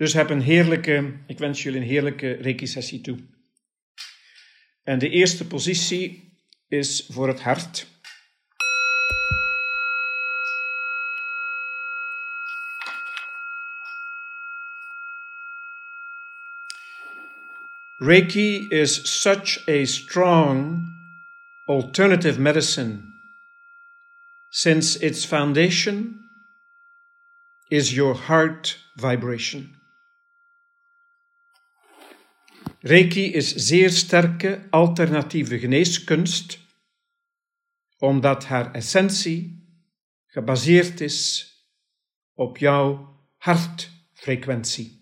Dus heb een heerlijke, ik wens jullie een heerlijke reiki-sessie toe. En de eerste positie is voor het hart. Reiki is such a strong alternative medicine since its foundation is your heart vibration. Reiki is zeer sterke alternatieve geneeskunst, omdat haar essentie gebaseerd is op jouw hartfrequentie.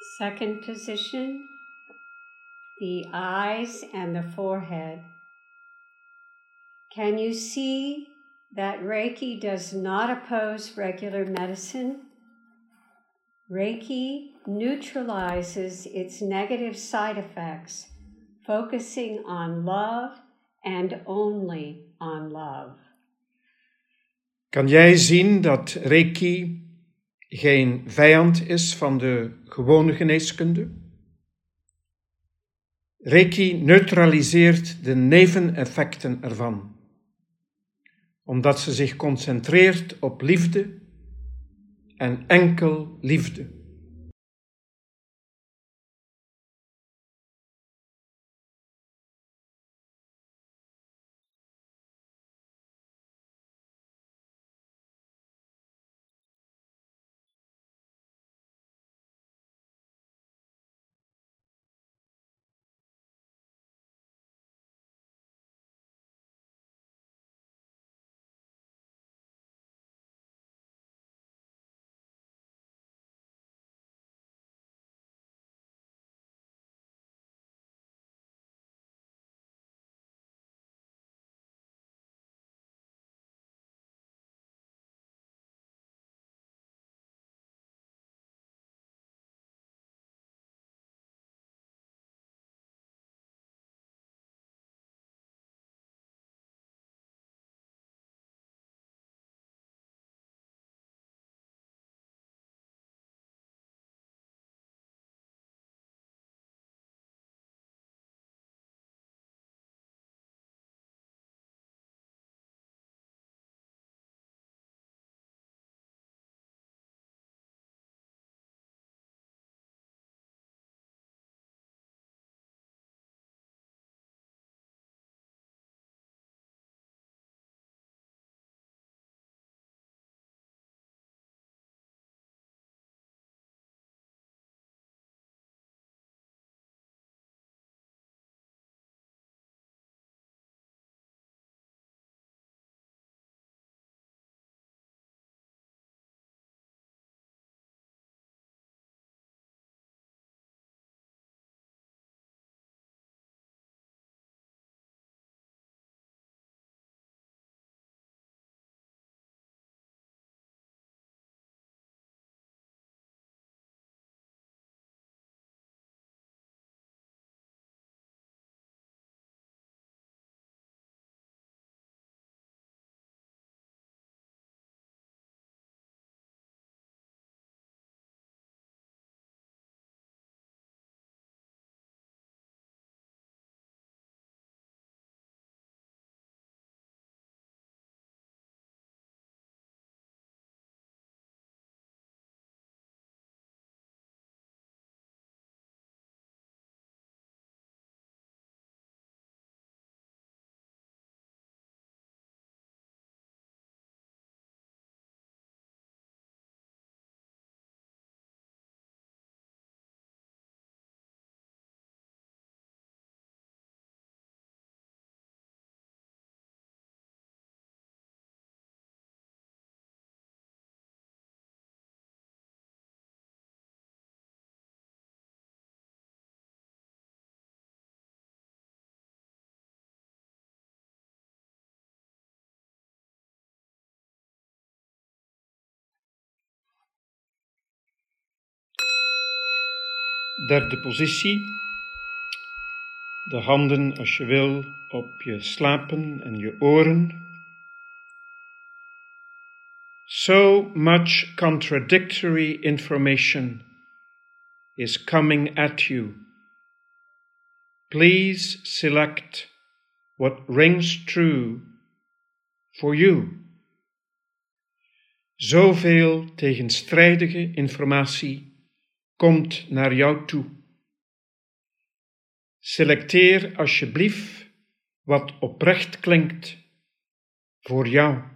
Second position, the eyes and the forehead. Can you see that Reiki does not oppose regular medicine? Reiki neutralizes its negative side effects, focusing on love and only on love. Kan jij zien dat Reiki geen vijand is van de gewone geneeskunde. Reiki neutraliseert de neveneffecten ervan, omdat ze zich concentreert op liefde en enkel liefde. Derde positie. De handen, als je wil, op je slapen en je oren. So much contradictory information is coming at you. Please select what rings true for you. Zoveel tegenstrijdige informatie komt naar jou toe. Selecteer alsjeblieft wat oprecht klinkt voor jou.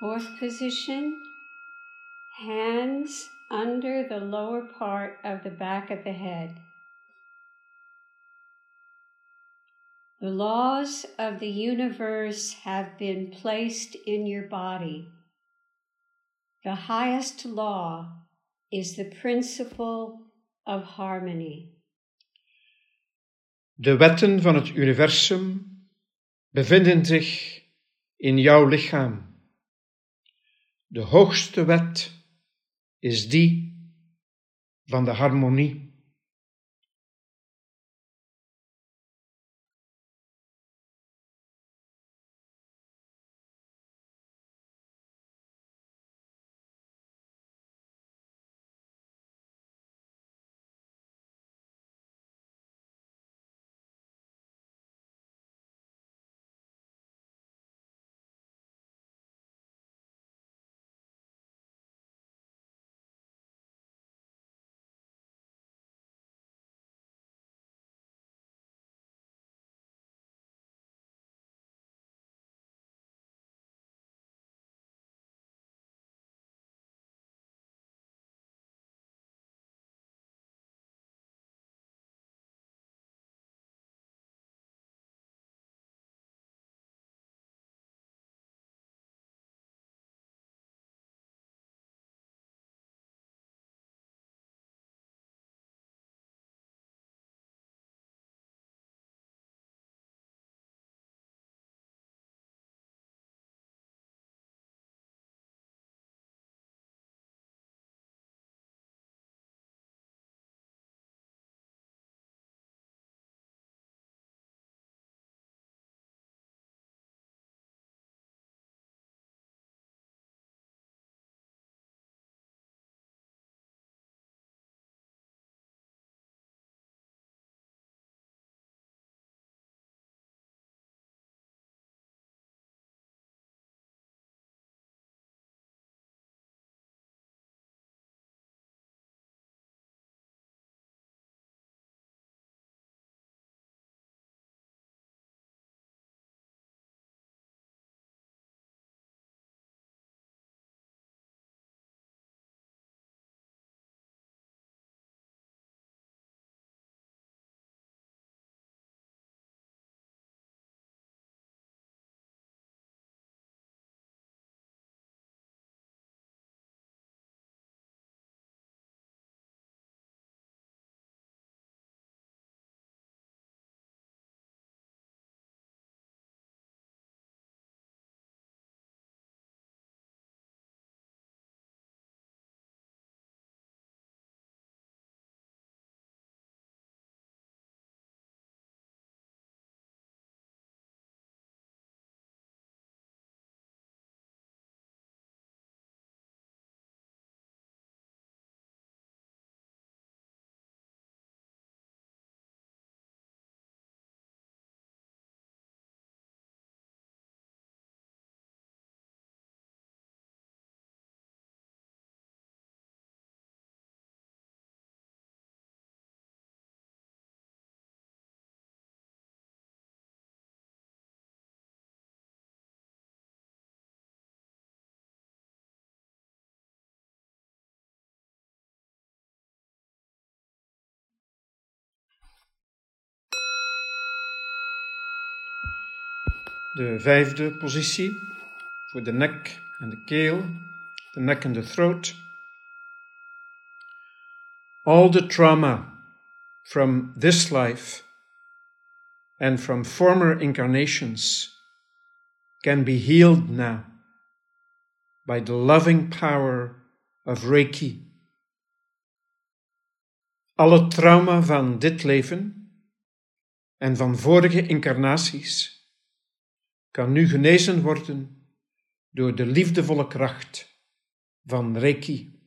Fourth position, hands under the lower part of the back of the head. The laws of the universe have been placed in your body. The highest law is the principle of harmony. De wetten van het universum bevinden zich in jouw lichaam. De hoogste wet is die van de harmonie. De vijfde positie voor de nek en de keel, de nek en de throat. All the trauma from this life and from former incarnations can be healed now by the loving power of Reiki. Alle trauma van dit leven en van vorige incarnaties kan nu genezen worden door de liefdevolle kracht van Reiki.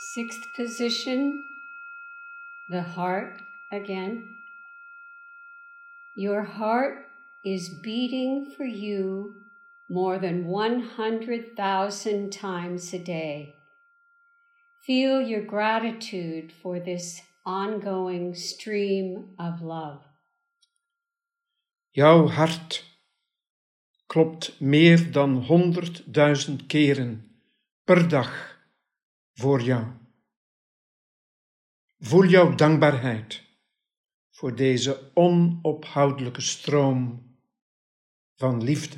Sixth position, the heart again. Your heart is beating for you more than 100,000 times a day. Feel your gratitude for this ongoing stream of love. Jouw hart klopt meer dan honderdduizend keren per dag voor jou. Voel jouw dankbaarheid voor deze onophoudelijke stroom van liefde.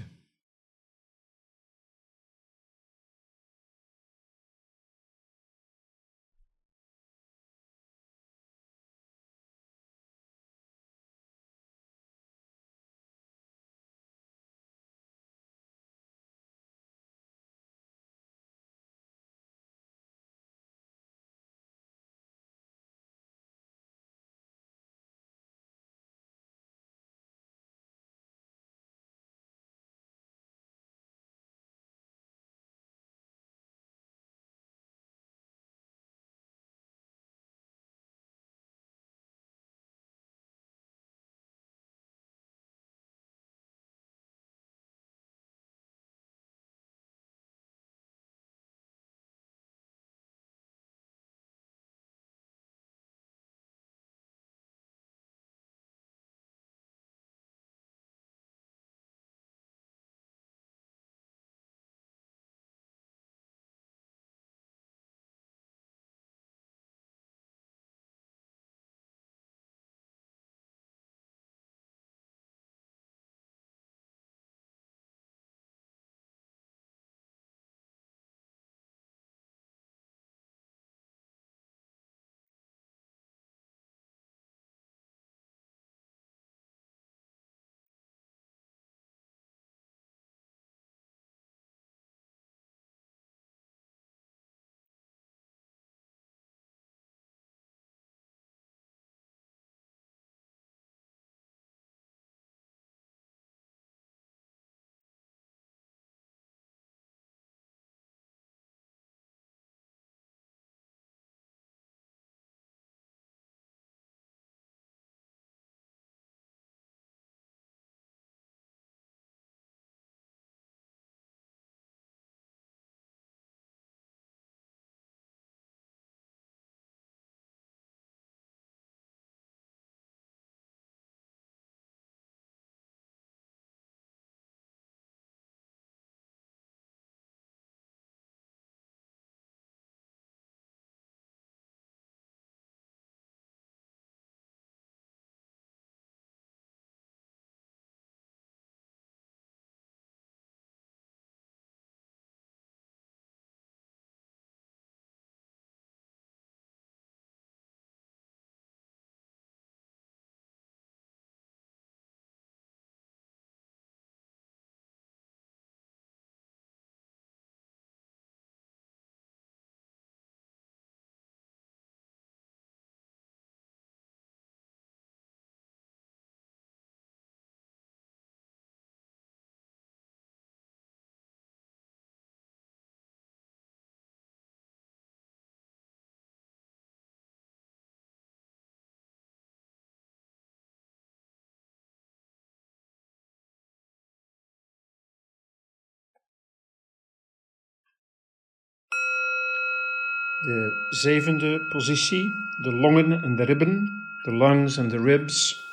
De zevende positie, de longen en de ribben, the lungs and the ribs.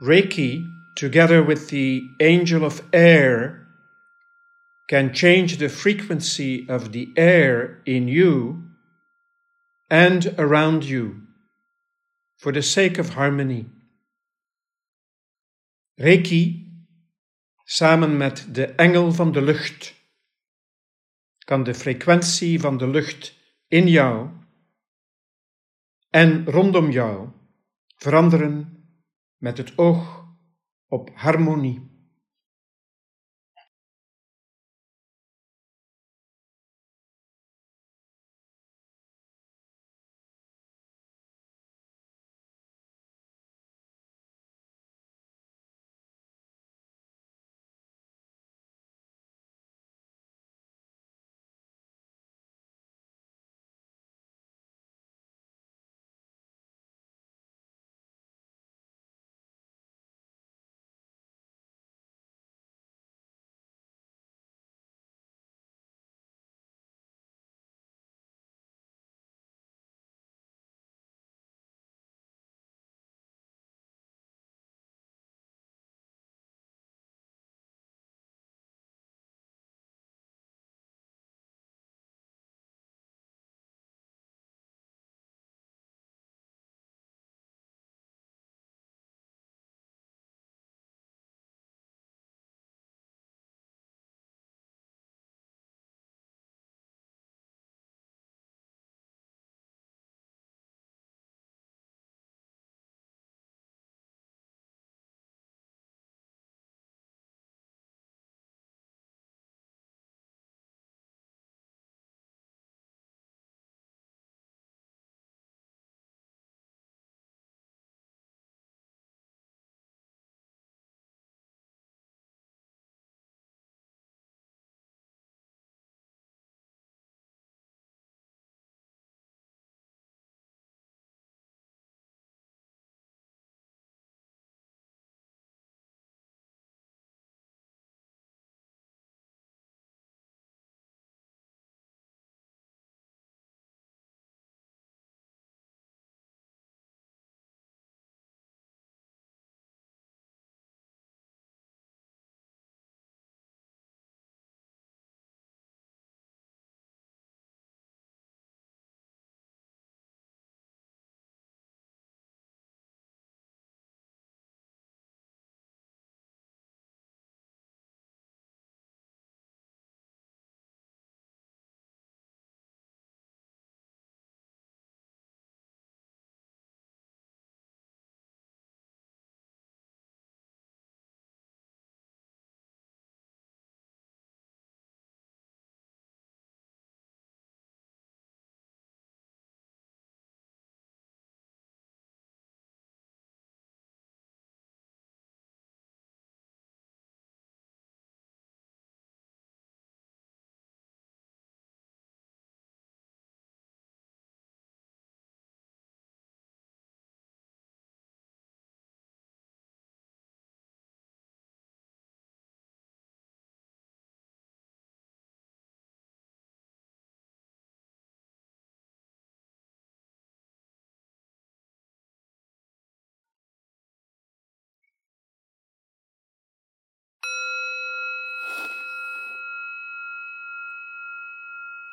Reiki, together with the angel of air, can change the frequency of the air in you and around you for the sake of harmony. Reiki samen met de engel van de lucht, kan de frequentie van de lucht in jou en rondom jou veranderen met het oog op harmonie.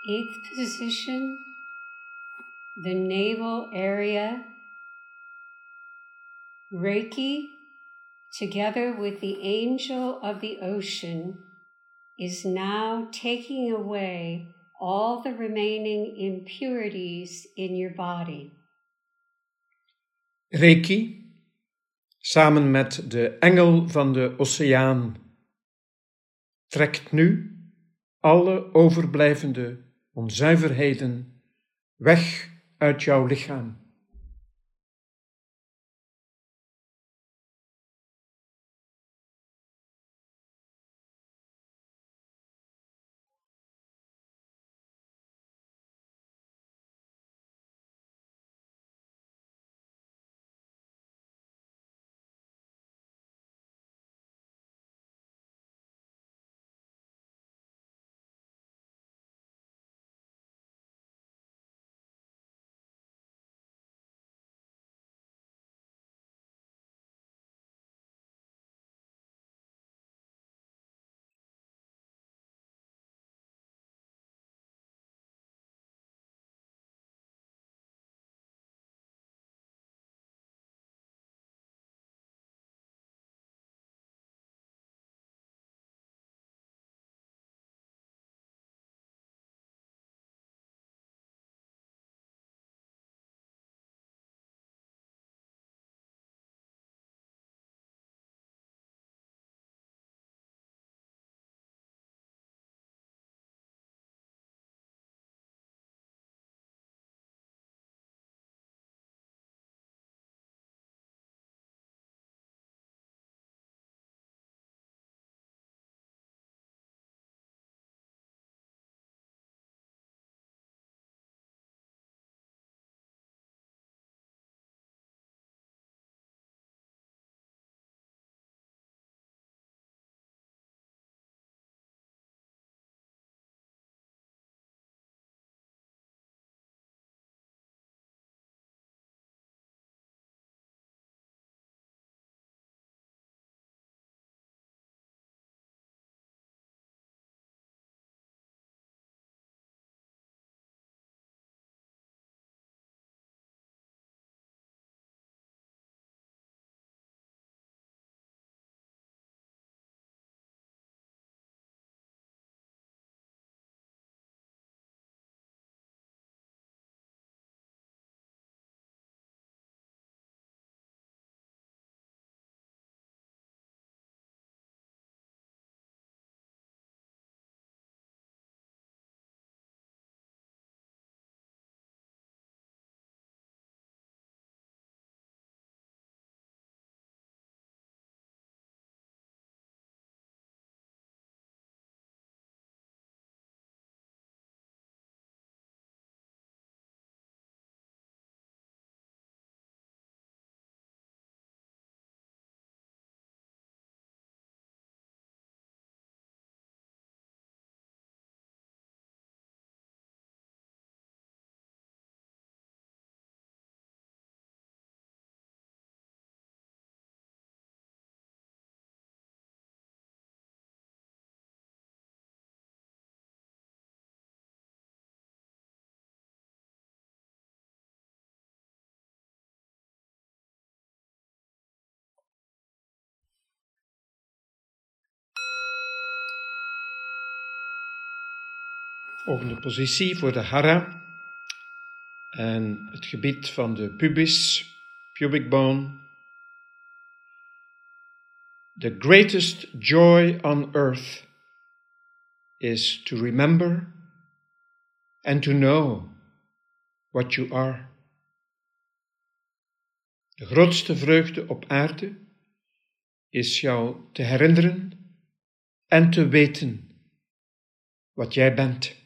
Eighth position, the navel area. Reiki, together with the angel of the ocean, is now taking away all the remaining impurities in your body. Reiki, samen met de engel van de oceaan, trekt nu alle overblijvende onzuiverheden weg uit jouw lichaam. Volgende positie voor de hara en het gebied van de pubis, pubic bone. The greatest joy on earth is to remember and to know what you are. De grootste vreugde op aarde is jou te herinneren en te weten wat jij bent.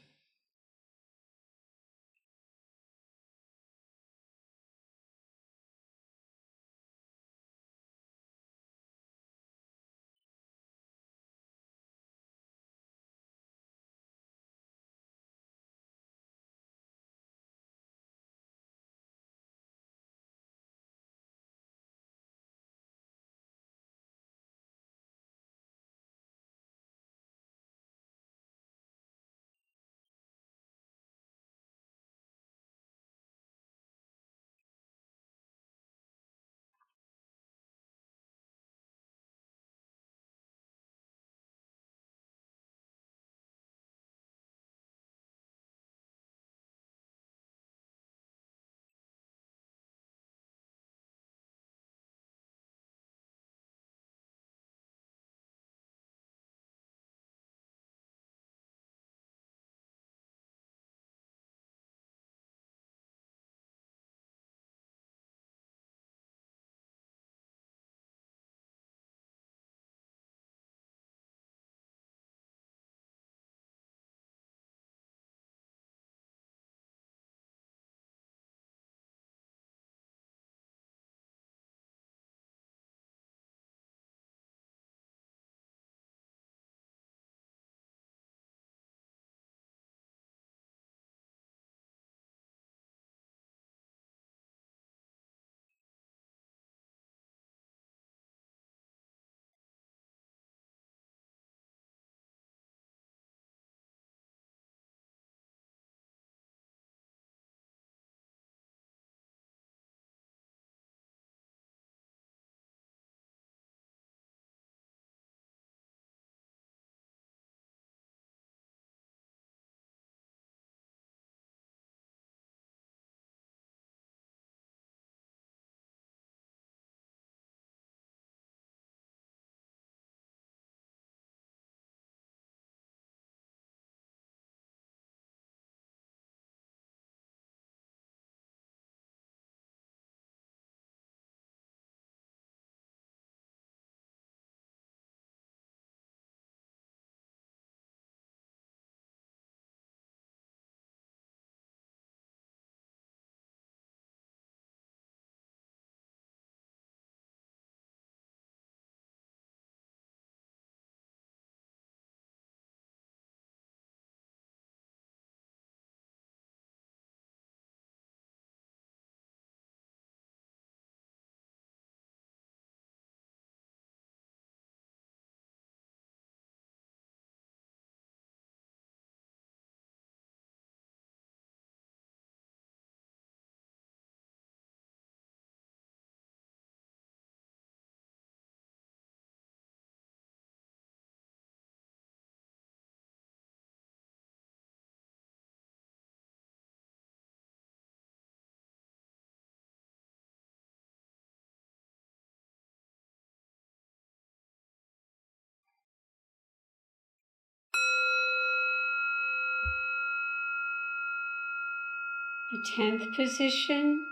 The tenth position,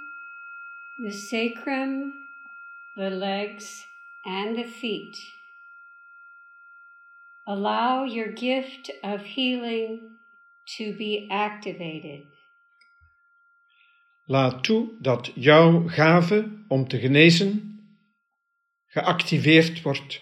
the sacrum, the legs, and the feet. Allow your gift of healing to be activated. Laat toe dat jouw gave om te genezen geactiveerd wordt.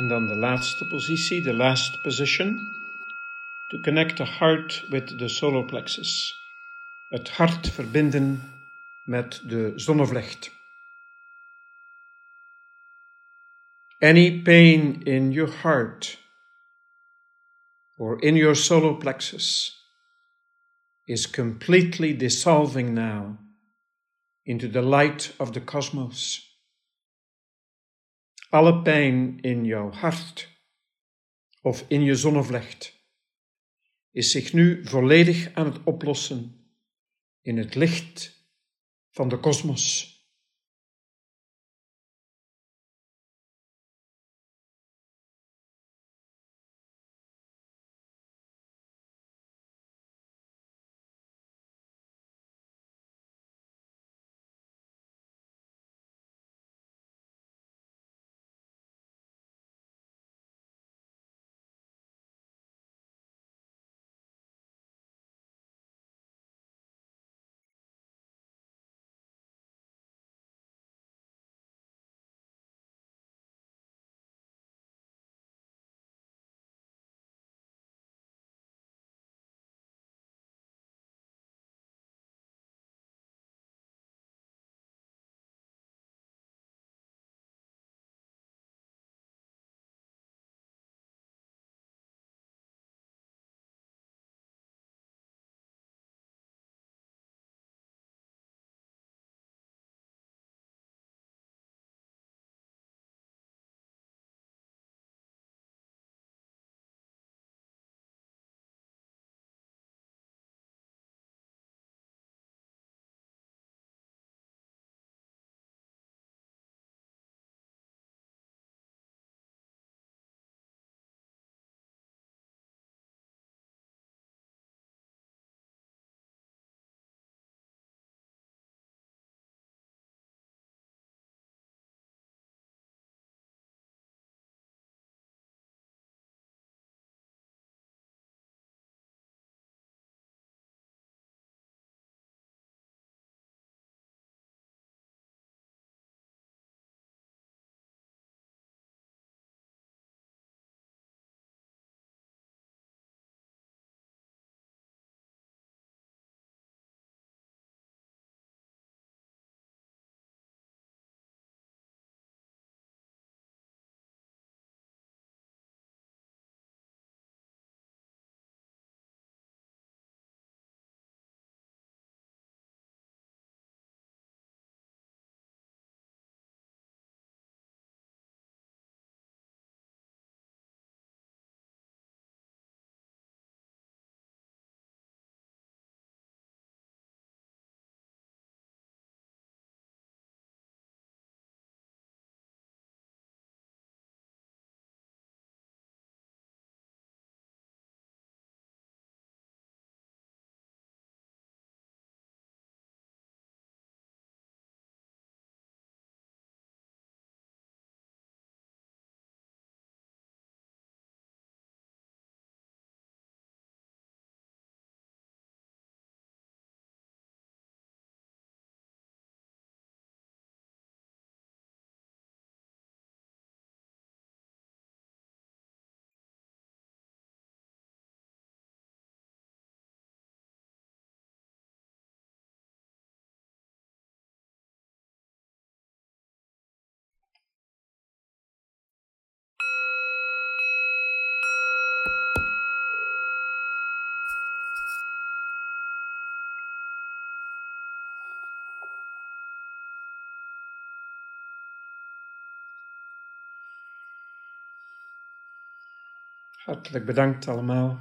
En dan de laatste positie, de last position. To connect the heart with the solar plexus. Het hart verbinden met de zonnevlecht. Any pain in your heart or in your solar plexus is completely dissolving now into the light of the cosmos. Alle pijn in jouw hart of in je zonnevlecht is zich nu volledig aan het oplossen in het licht van de kosmos. Hartelijk bedankt allemaal.